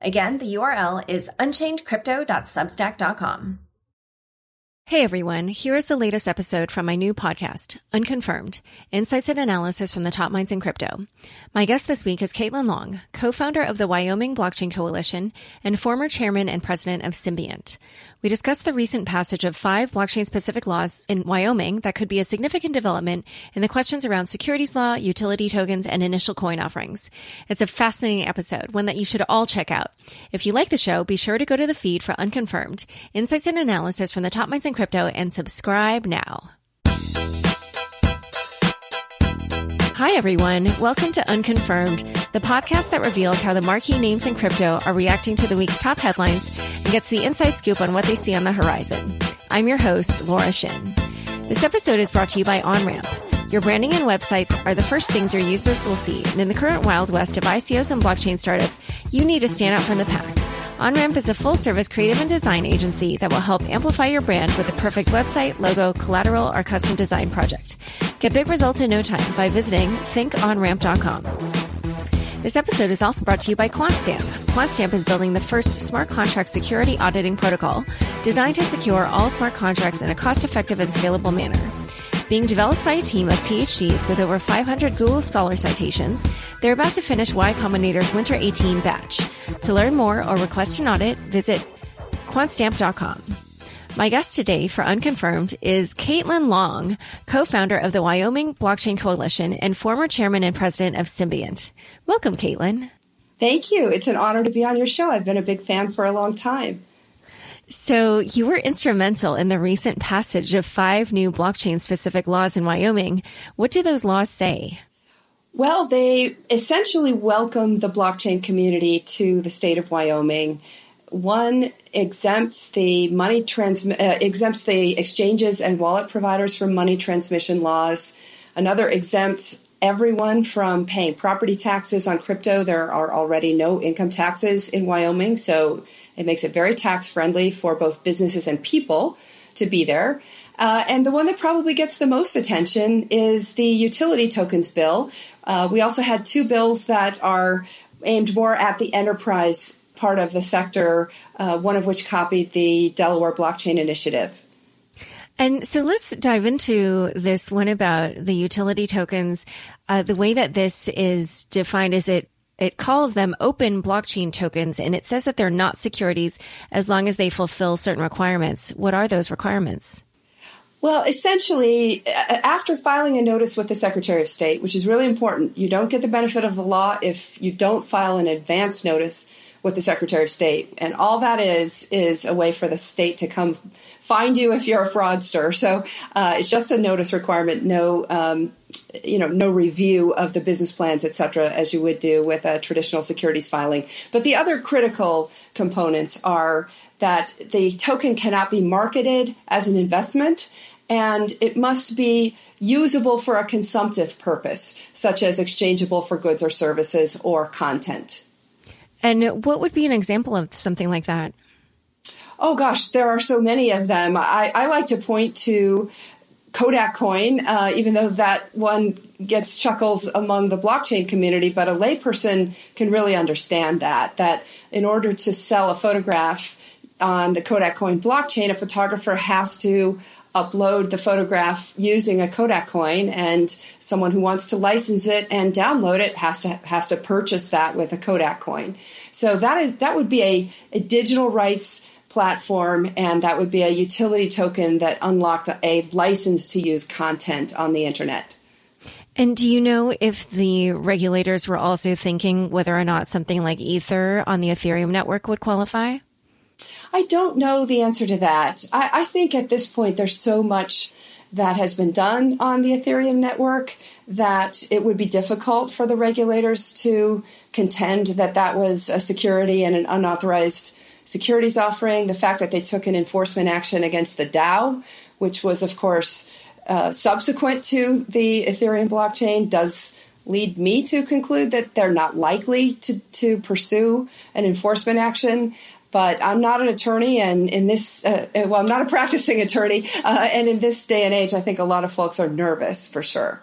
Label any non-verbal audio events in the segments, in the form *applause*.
Again, the URL is unchainedcrypto.substack.com. Hey everyone, here is the latest episode from my new podcast, Unconfirmed Insights and Analysis from the Top Minds in Crypto. My guest this week is Caitlin Long, co founder of the Wyoming Blockchain Coalition and former chairman and president of Symbiont. We discussed the recent passage of five blockchain specific laws in Wyoming that could be a significant development in the questions around securities law, utility tokens, and initial coin offerings. It's a fascinating episode, one that you should all check out. If you like the show, be sure to go to the feed for Unconfirmed, insights and analysis from the top minds in crypto, and subscribe now. Hi, everyone. Welcome to Unconfirmed, the podcast that reveals how the marquee names in crypto are reacting to the week's top headlines and gets the inside scoop on what they see on the horizon. I'm your host, Laura Shin. This episode is brought to you by OnRamp. Your branding and websites are the first things your users will see, and in the current wild west of ICOs and blockchain startups, you need to stand out from the pack. OnRamp is a full service creative and design agency that will help amplify your brand with the perfect website, logo, collateral, or custom design project. Get big results in no time by visiting thinkonramp.com. This episode is also brought to you by QuantStamp. QuantStamp is building the first smart contract security auditing protocol designed to secure all smart contracts in a cost effective and scalable manner. Being developed by a team of PhDs with over 500 Google Scholar citations, they're about to finish Y Combinator's Winter 18 batch. To learn more or request an audit, visit quantstamp.com. My guest today for Unconfirmed is Caitlin Long, co-founder of the Wyoming Blockchain Coalition and former chairman and president of Symbiont. Welcome, Caitlin. Thank you. It's an honor to be on your show. I've been a big fan for a long time. So, you were instrumental in the recent passage of five new blockchain specific laws in Wyoming. What do those laws say? Well, they essentially welcome the blockchain community to the state of Wyoming. One exempts the money uh, exempts the exchanges and wallet providers from money transmission laws. Another exempts everyone from paying property taxes on crypto. There are already no income taxes in Wyoming, so it makes it very tax friendly for both businesses and people to be there. Uh, and the one that probably gets the most attention is the utility tokens bill. Uh, we also had two bills that are aimed more at the enterprise part of the sector, uh, one of which copied the Delaware Blockchain Initiative. And so let's dive into this one about the utility tokens. Uh, the way that this is defined is it it calls them open blockchain tokens and it says that they're not securities as long as they fulfill certain requirements. What are those requirements? Well, essentially, after filing a notice with the Secretary of State, which is really important, you don't get the benefit of the law if you don't file an advance notice with the Secretary of State. And all that is, is a way for the state to come find you if you're a fraudster. So uh, it's just a notice requirement, no, um, you know, no review of the business plans, et cetera, as you would do with a traditional securities filing. But the other critical components are that the token cannot be marketed as an investment and it must be usable for a consumptive purpose, such as exchangeable for goods or services or content. And what would be an example of something like that? Oh gosh, there are so many of them. I, I like to point to Kodak coin, uh, even though that one gets chuckles among the blockchain community, but a layperson can really understand that. That in order to sell a photograph on the Kodak coin blockchain, a photographer has to upload the photograph using a Kodak coin and someone who wants to license it and download it has to has to purchase that with a Kodak coin. So that is that would be a, a digital rights platform, and that would be a utility token that unlocked a license to use content on the internet. And do you know if the regulators were also thinking whether or not something like Ether on the Ethereum network would qualify? I don't know the answer to that. I, I think at this point there's so much that has been done on the Ethereum network, that it would be difficult for the regulators to contend that that was a security and an unauthorized securities offering. The fact that they took an enforcement action against the DAO, which was, of course, uh, subsequent to the Ethereum blockchain, does lead me to conclude that they're not likely to, to pursue an enforcement action but I'm not an attorney, and in this, uh, uh, well, I'm not a practicing attorney, uh, and in this day and age, I think a lot of folks are nervous for sure.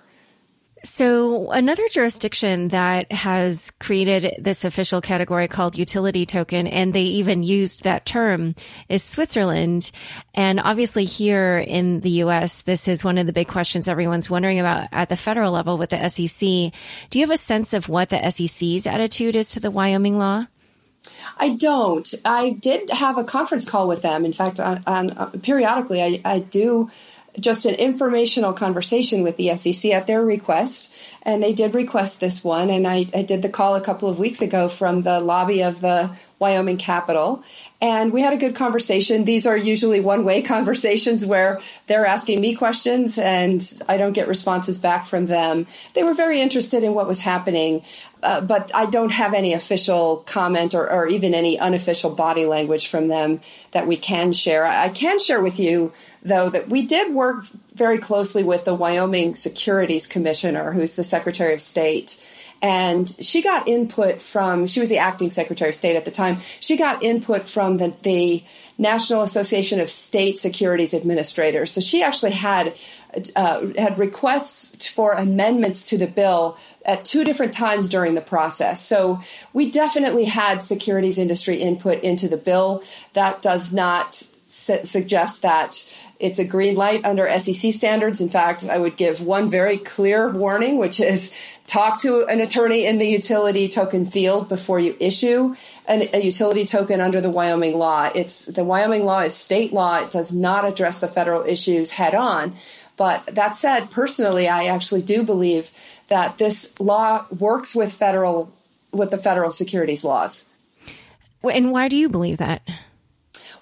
So, another jurisdiction that has created this official category called utility token, and they even used that term, is Switzerland. And obviously, here in the US, this is one of the big questions everyone's wondering about at the federal level with the SEC. Do you have a sense of what the SEC's attitude is to the Wyoming law? I don't. I did have a conference call with them. In fact, on, on periodically, I, I do just an informational conversation with the SEC at their request, and they did request this one. And I, I did the call a couple of weeks ago from the lobby of the Wyoming Capitol, and we had a good conversation. These are usually one way *laughs* conversations where they're asking me questions and I don't get responses back from them. They were very interested in what was happening, uh, but I don't have any official comment or, or, even any unofficial body language from them that we can share. I can share with you, though, that we did work very closely with the Wyoming Securities Commissioner, who's the Secretary of State and she got input from she was the acting secretary of state at the time she got input from the, the national association of state securities administrators so she actually had uh, had requests for amendments to the bill at two different times during the process. So we definitely had securities industry input into the bill. That does not su- suggest that it's a green light under SEC standards. In fact, I would give one very clear warning, which is talk to an attorney in the utility token field before you issue an, a utility token under the Wyoming law. It's the Wyoming law is state law. It does not address the federal issues head on. But that said, personally, I actually do believe that this law works with federal with the federal securities laws. And why do you believe that?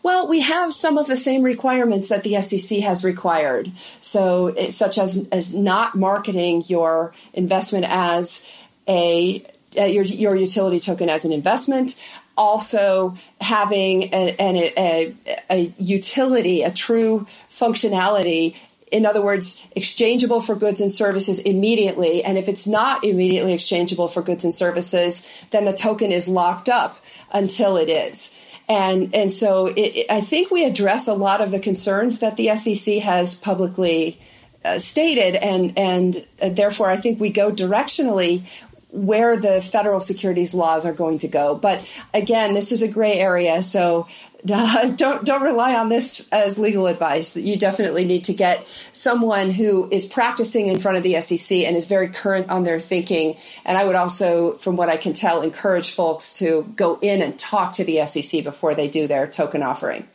Well, we have some of the same requirements that the SEC has required. So, such as as not marketing your investment as a uh, your your utility token as an investment, also having a, a, a, utility, a true functionality. In other words, exchangeable for goods and services immediately. And if it's not immediately exchangeable for goods and services, then the token is locked up until it is. And and so it, it, I think we address a lot of the concerns that the SEC has publicly uh, stated, and and uh, therefore I think we go directionally where the federal securities laws are going to go. But again, this is a gray area, so uh, *laughs* don't don't rely on this as legal advice. You definitely need to get someone who is practicing in front of the SEC and is very current on their thinking. And I would also, from what I can tell, encourage folks to go in and talk to the SEC before they do their token offering.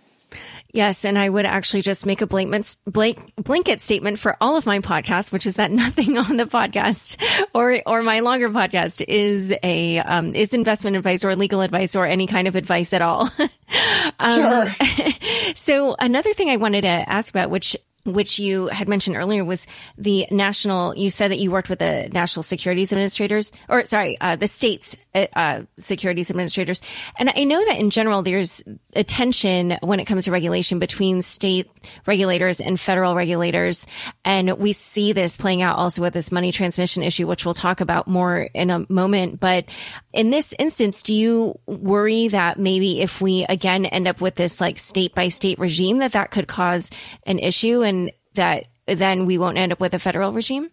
Yes, and I would actually just make a blanket, blanket statement for all of my podcasts, which is that *laughs* nothing on the podcast or or my longer podcast is a um, is investment advice or legal advice or any kind of advice at all. *laughs* um, sure. *laughs* so another thing I wanted to ask about, which which you had mentioned earlier was the national, you said that you worked with the national securities administrators, or sorry, uh, the state's uh, securities administrators. And I know that in general, there's a tension when it comes to regulation between state regulators and federal regulators. And we see this playing out also with this money transmission issue, which we'll talk about more in a moment. But in this instance, do you worry that maybe if we again end up with this like state by state regime, that that could cause an issue and that then we won't end up with a federal regime?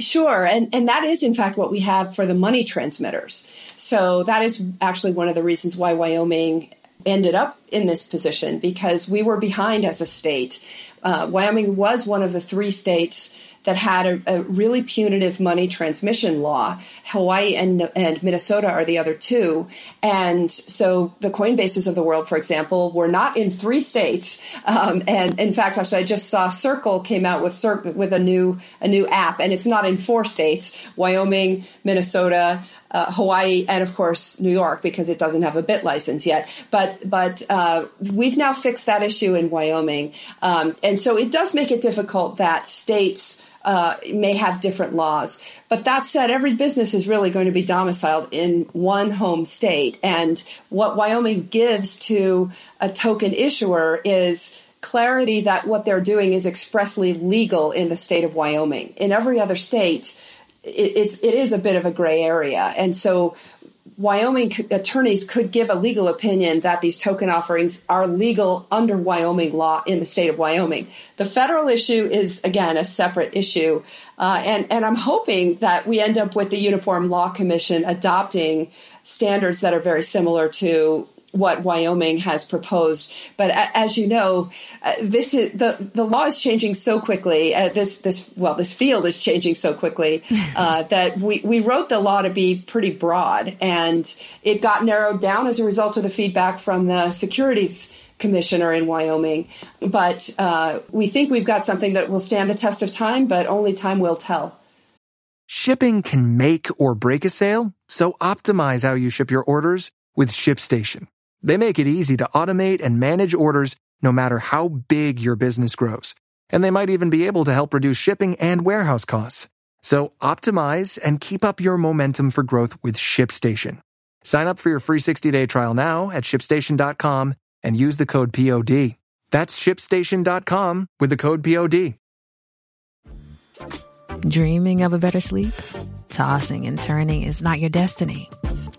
Sure, and and that is in fact what we have for the money transmitters. So that is actually one of the reasons why Wyoming ended up in this position because we were behind as a state. Uh, Wyoming was one of the three states that had a, a, really punitive money transmission law. Hawaii and, and Minnesota are the other two. And so the Coinbases of the world, for example, were not in three states. Um, and in fact, actually, I just saw Circle came out with with a new a new app, and it's not in four states: Wyoming, Minnesota, uh, Hawaii, and of course New York because it doesn't have a BitLicense yet. But but uh, we've now fixed that issue in Wyoming, um, and so it does make it difficult that states. Uh, may have different laws. But that said, every business is really going to be domiciled in one home state. And what Wyoming gives to a token issuer is clarity that what they're doing is expressly legal in the state of Wyoming. In every other state, it, it's it is a bit of a gray area, and so Wyoming attorneys could give a legal opinion that these token offerings are legal under Wyoming law in the state of Wyoming. The federal issue is again a separate issue, uh, and and I'm hoping that we end up with the Uniform Law Commission adopting standards that are very similar to what Wyoming has proposed. But as you know, uh, this is the the law is changing so quickly. Uh, this this well, this field is changing so quickly *laughs* uh, that we we wrote the law to be pretty broad, and it got narrowed down as a result of the feedback from the securities commissioner in Wyoming. But uh, we think we've got something that will stand the test of time, but only time will tell. Shipping can make or break a sale, so optimize how you ship your orders with ShipStation. They make it easy to automate and manage orders no matter how big your business grows. And they might even be able to help reduce shipping and warehouse costs. So optimize and keep up your momentum for growth with ShipStation. Sign up for your free 60-day trial now at shipstation.com and use the code POD. That's shipstation.com with the code POD. Dreaming of a better sleep? Tossing and turning is not your destiny.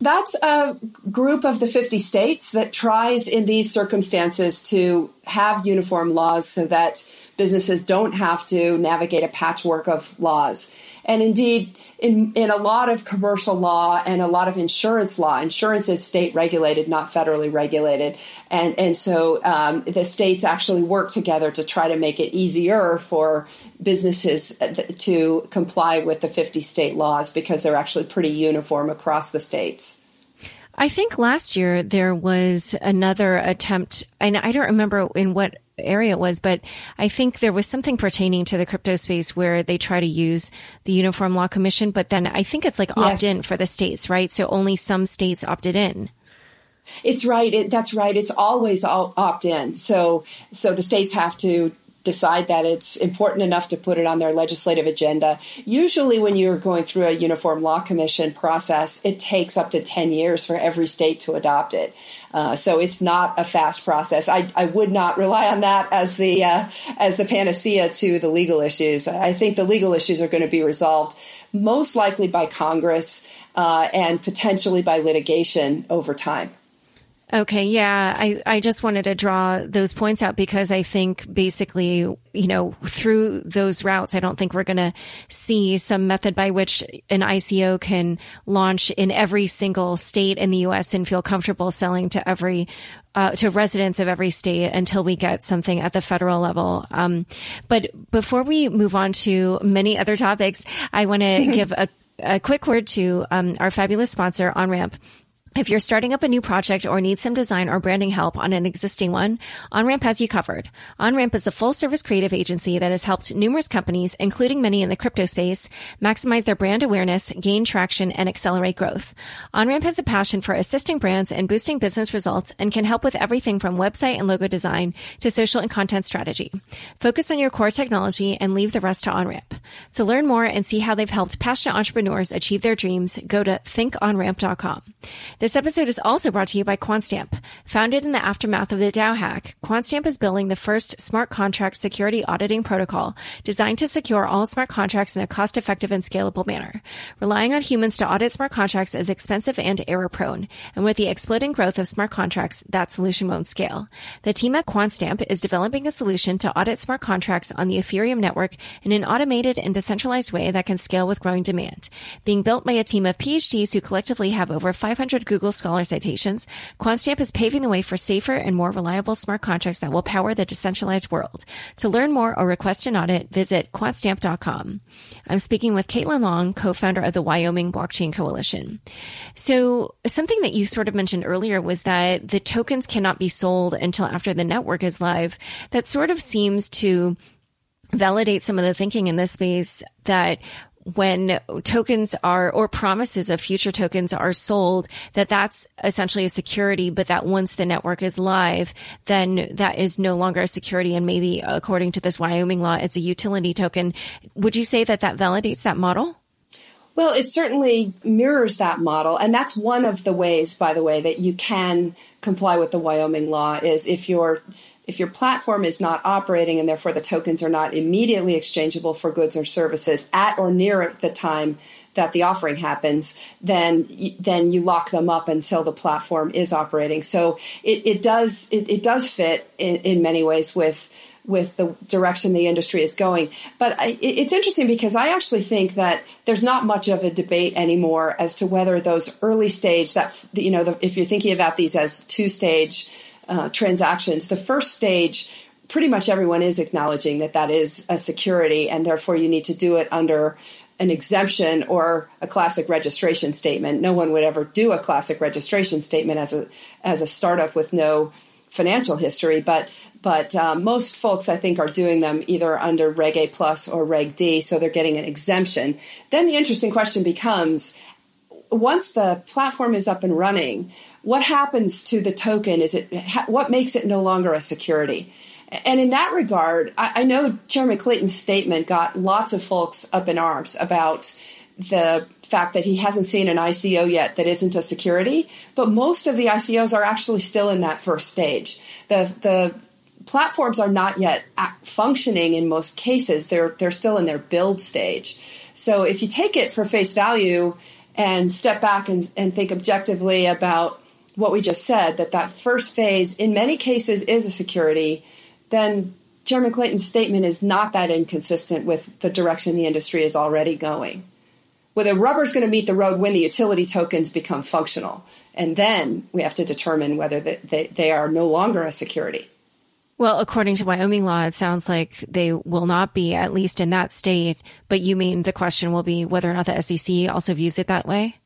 That's a group of the 50 states that tries in these circumstances to have uniform laws so that businesses don't have to navigate a patchwork of laws. And indeed, in, in a lot of commercial law and a lot of insurance law, insurance is state regulated, not federally regulated. And, and so um, the states actually work together to try to make it easier for businesses uh, to comply with the 50 state laws because they're actually pretty uniform across the states. I think last year there was another attempt, and I don't remember in what area it was, but I think there was something pertaining to the crypto space where they try to use the Uniform Law Commission, but then I think it's like opt in for the states, right? So only some states opted in. It's right. It, that's right. It's always all opt in. So so the states have to decide that it's important enough to put it on their legislative agenda. Usually, when you're going through a uniform law commission process, it takes up to 10 years for every state to adopt it. Uh, so it's not a fast process. I, I would not rely on that as the uh, as the panacea to the legal issues. I think the legal issues are going to be resolved most likely by Congress uh, and potentially by litigation over time. Okay, yeah, I, I just wanted to draw those points out because I think basically, you know, through those routes, I don't think we're going to see some method by which an ICO can launch in every single state in the U.S. and feel comfortable selling to every uh, to residents of every state until we get something at the federal level. Um, but before we move on to many other topics, I want to *laughs* give a, a quick word to um, our fabulous sponsor, OnRamp. If you're starting up a new project or need some design or branding help on an existing one, OnRamp has you covered. OnRamp is a full service creative agency that has helped numerous companies, including many in the crypto space, maximize their brand awareness, gain traction, and accelerate growth. OnRamp has a passion for assisting brands and boosting business results and can help with everything from website and logo design to social and content strategy. Focus on your core technology and leave the rest to OnRamp. To learn more and see how they've helped passionate entrepreneurs achieve their dreams, go to thinkonramp.com. This episode is also brought to you by Quantstamp. Founded in the aftermath of the DAO hack, Quantstamp is building the first smart contract security auditing protocol designed to secure all smart contracts in a cost effective and scalable manner. Relying on humans to audit smart contracts is expensive and error prone. And with the exploding growth of smart contracts, that solution won't scale. The team at Quantstamp is developing a solution to audit smart contracts on the Ethereum network in an automated and decentralized way that can scale with growing demand. Being built by a team of PhDs who collectively have over 500 Google Scholar citations, QuantStamp is paving the way for safer and more reliable smart contracts that will power the decentralized world. To learn more or request an audit, visit quantstamp.com. I'm speaking with Caitlin Long, co-founder of the Wyoming Blockchain Coalition. So something that you sort of mentioned earlier was that the tokens cannot be sold until after the network is live. That sort of seems to validate some of the thinking in this space that when tokens are or promises of future tokens are sold that that's essentially a security but that once the network is live then that is no longer a security. And maybe according to this Wyoming law it's a utility token. Would you say that that validates that model? Well, it certainly mirrors that model. And that's one of the ways, by the way, that you can comply with the Wyoming law is if your if your platform is not operating and therefore the tokens are not immediately exchangeable for goods or services at or near the time that the offering happens, then then you lock them up until the platform is operating. So it, it does it, it does fit in, in many ways with with the direction the industry is going. But I, it's interesting because I actually think that there's not much of a debate anymore as to whether those early stage that you know the, if you're thinking about these as two stage uh, transactions, the first stage pretty much everyone is acknowledging that that is a security and therefore you need to do it under an exemption or a classic registration statement. No one would ever do a classic registration statement as a as a startup with no financial history, but but um, most folks I think are doing them either under Reg A plus or Reg D, so they're getting an exemption. Then the interesting question becomes: once the platform is up and running, what happens to the token? Is it what makes it no longer a security? And in that regard, I, I know Chairman Clayton's statement got lots of folks up in arms about the fact that he hasn't seen an ICO yet that isn't a security, but most of the ICOs are actually still in that first stage. The the platforms are not yet functioning in most cases. They're they're still in their build stage. So if you take it for face value and step back and, and think objectively about what we just said, that that first phase in many cases is a security, then Chairman Clayton's statement is not that inconsistent with the direction the industry is already going where the rubber's going to meet the road when the utility tokens become functional. And then we have to determine whether they, they are no longer a security. Well, according to Wyoming law, it sounds like they will not be, at least in that state. But you mean the question will be whether or not the SEC also views it that way?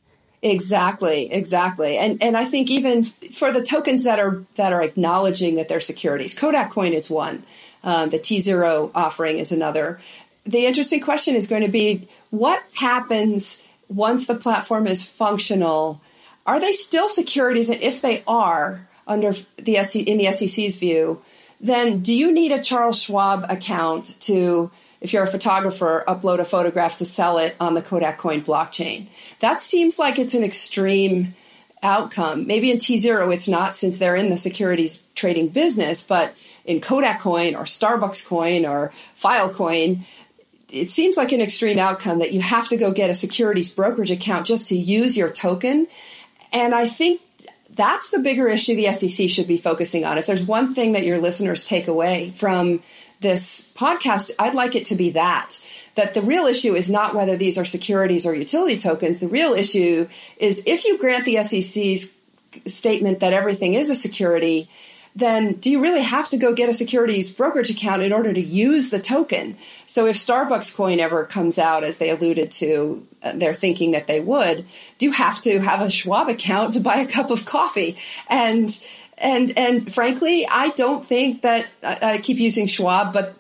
Exactly, exactly. And and I think even for the tokens that are that are acknowledging that they're securities, Kodak Coin is one. Um, the T zero offering is another the interesting question is going to be what happens once the platform is functional? Are they still securities? And if they are, under the in the SEC's view, then do you need a Charles Schwab account to, if you're a photographer, upload a photograph to sell it on the Kodak Coin blockchain? That seems like it's an extreme outcome. Maybe in T0 it's not since they're in the securities trading business, but in Kodak Coin or Starbucks Coin or Filecoin, it seems like an extreme outcome that you have to go get a securities brokerage account just to use your token. And I think that's the bigger issue the SEC should be focusing on. If there's one thing that your listeners take away from this podcast, I'd like it to be that. That the real issue is not whether these are securities or utility tokens. The real issue is if you grant the SEC's statement that everything is a security, then do you really have to go get a securities brokerage account in order to use the token? So if Starbucks coin ever comes out, as they alluded to, uh, they're thinking that they would, do you have to have a Schwab account to buy a cup of coffee? And and and frankly, I don't think that I keep using Schwab, but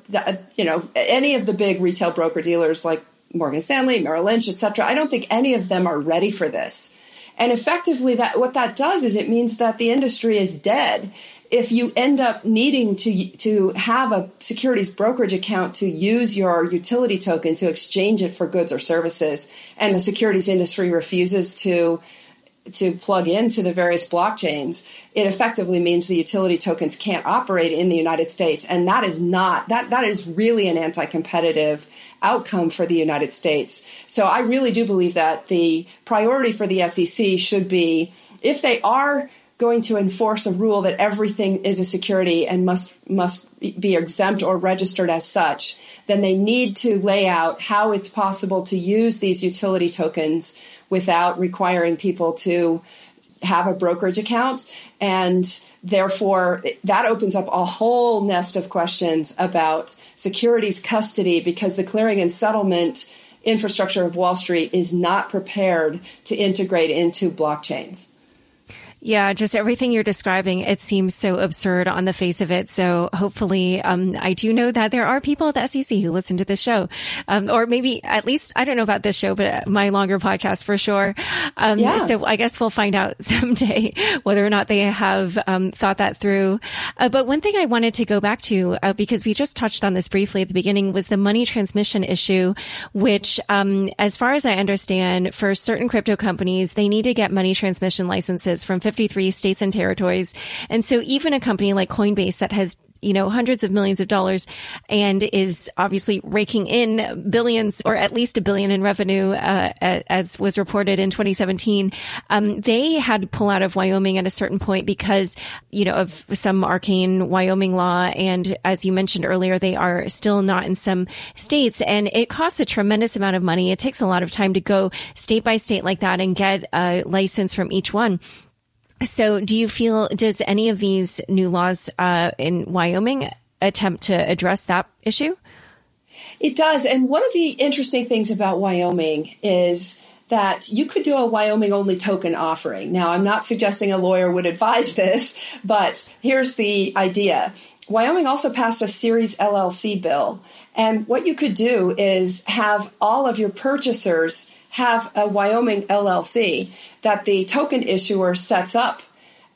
you know any of the big retail broker dealers like Morgan Stanley, Merrill Lynch, etc. I don't think any of them are ready for this. And effectively, that what that does is it means that the industry is dead if you end up needing to to have a securities brokerage account to use your utility token to exchange it for goods or services and the securities industry refuses to to plug into the various blockchains it effectively means the utility tokens can't operate in the United States. And that is not that that is really an anti-competitive outcome for the United States. So i really do believe that the priority for the SEC should be if they are going to enforce a rule that everything is a security and must must be exempt or registered as such, then they need to lay out how it's possible to use these utility tokens without requiring people to have a brokerage account. And therefore, that opens up a whole nest of questions about securities custody because the clearing and settlement infrastructure of Wall Street is not prepared to integrate into blockchains. Yeah, just everything you're describing, it seems so absurd on the face of it. So hopefully, um, I do know that there are people at the SEC who listen to this show, um, or maybe at least, I don't know about this show, but my longer podcast for sure. Um, yeah. so I guess we'll find out *laughs* someday whether or not they have, um, thought that through. Uh, but one thing I wanted to go back to, uh, because we just touched on this briefly at the beginning was the money transmission issue, which, um, as far as I understand, for certain crypto companies, they need to get money transmission licenses from 53 states and territories. And so even a company like Coinbase that has you know, hundreds of millions of dollars and is obviously raking in billions or at least a billion in revenue, uh, as was reported in 2017. Um, they had to pull out of Wyoming at a certain point because, you know, of some arcane Wyoming law. And as you mentioned earlier, they are still not in some states and it costs a tremendous amount of money. It takes a lot of time to go state by state like that and get a license from each one. So, do you feel does any of these new laws uh, in Wyoming attempt to address that issue? It does, and one of the interesting things about Wyoming is that you could do a Wyoming only token offering. Now, I'm not suggesting a lawyer would advise *laughs* this, but here's the idea. Wyoming also passed a Series LLC bill, and what you could do is have all of your purchasers have a Wyoming LLC that the token issuer sets up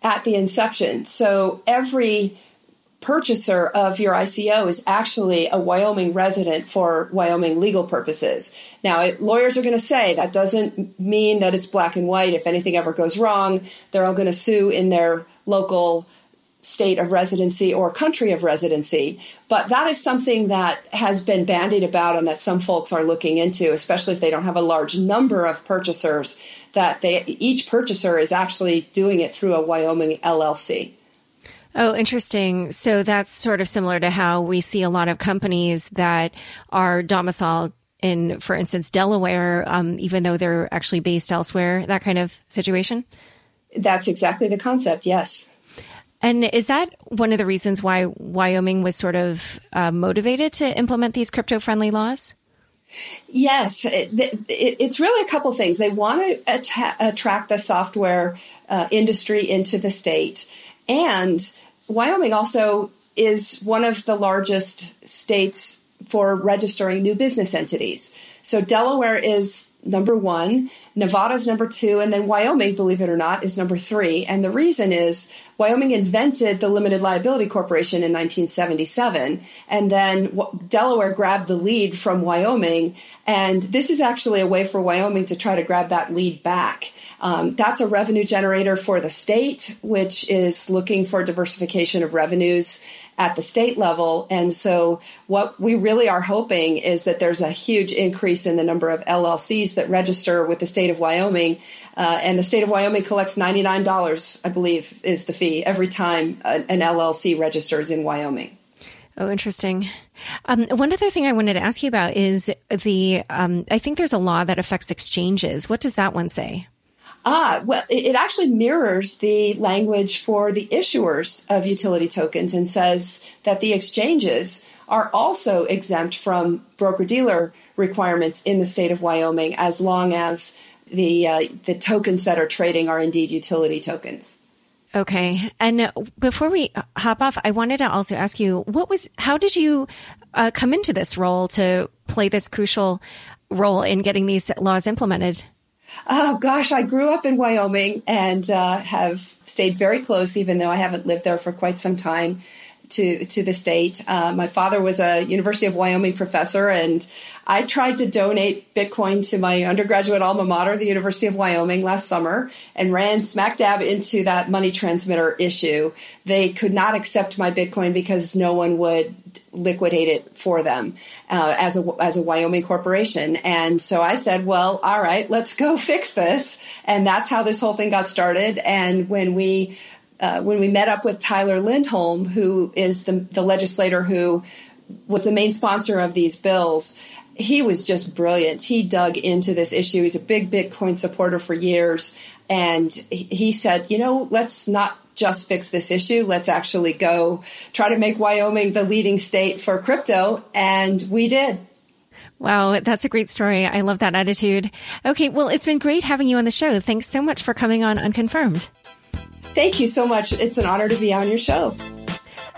at the inception. So every purchaser of your ICO is actually a Wyoming resident for Wyoming legal purposes. Now, it, lawyers are going to say that doesn't mean that it's black and white. If anything ever goes wrong, they're all going to sue in their local state of residency or country of residency. But that is something that has been bandied about and that some folks are looking into, especially if they don't have a large number of purchasers, that they each purchaser is actually doing it through a Wyoming LLC. Oh, interesting. So that's sort of similar to how we see a lot of companies that are domiciled in, for instance, Delaware, um, even though they're actually based elsewhere, that kind of situation? That's exactly the concept, yes. And is that one of the reasons why Wyoming was sort of uh, motivated to implement these crypto friendly laws? Yes, it, it, it's really a couple things. They want to attract the software uh, industry into the state. And Wyoming also is one of the largest states for registering new business entities. So Delaware is number one, Nevada's number two, and then Wyoming, believe it or not, is number three. And the reason is Wyoming invented the limited liability corporation in 1977, and then Delaware grabbed the lead from Wyoming. And this is actually a way for Wyoming to try to grab that lead back. Um, that's a revenue generator for the state, which is looking for diversification of revenues at the state level. And so, what we really are hoping is that there's a huge increase in the number of LLCs that register with the state of Wyoming. Uh, and the state of Wyoming collects $99, I believe, is the fee every time an LLC registers in Wyoming. Oh, interesting. Um, one other thing I wanted to ask you about is the, um, I think there's a law that affects exchanges. What does that one say? Ah, well, it actually mirrors the language for the issuers of utility tokens and says that the exchanges are also exempt from broker dealer requirements in the state of Wyoming as long as the uh, the tokens that are trading are indeed utility tokens. Okay. And before we hop off, I wanted to also ask you what was how did you uh, come into this role to play this crucial role in getting these laws implemented? Oh gosh, I grew up in Wyoming and uh, have stayed very close, even though I haven't lived there for quite some time to to the state. Uh, my father was a University of Wyoming professor, and I tried to donate Bitcoin to my undergraduate alma mater, the University of Wyoming, last summer, and ran smack dab into that money transmitter issue. They could not accept my Bitcoin because no one would liquidate it for them uh, as a as a Wyoming corporation. And so I said, well, all right, let's go *laughs* fix this. And that's how this whole thing got started. And when we uh, when we met up with Tyler Lindholm, who is the the legislator who was the main sponsor of these bills, he was just brilliant. He dug into this issue. He's a big Bitcoin supporter for years. And he said, you know, let's not just fix this issue. Let's actually go try to make Wyoming the leading state for crypto. And we did. Wow, that's a great story. I love that attitude. Okay, well, it's been great having you on the show. Thanks so much for coming on Unconfirmed. Thank you so much. It's an honor to be on your show.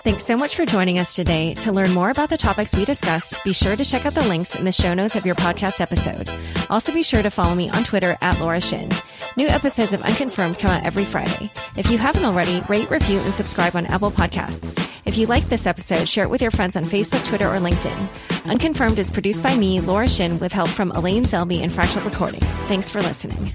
Thanks so much for joining us today. To learn more about the topics we discussed, be sure to check out the links in the show notes of your podcast episode. Also, be sure to follow me on Twitter at Laura Shin. New episodes of Unconfirmed come out every Friday. If you haven't already, rate, review, and subscribe on Apple Podcasts. If you like this episode, share it with your friends on Facebook, Twitter, or LinkedIn. Unconfirmed is produced by me, Laura Shin, with help from Elaine Zelby and Fractal Recording. Thanks for listening.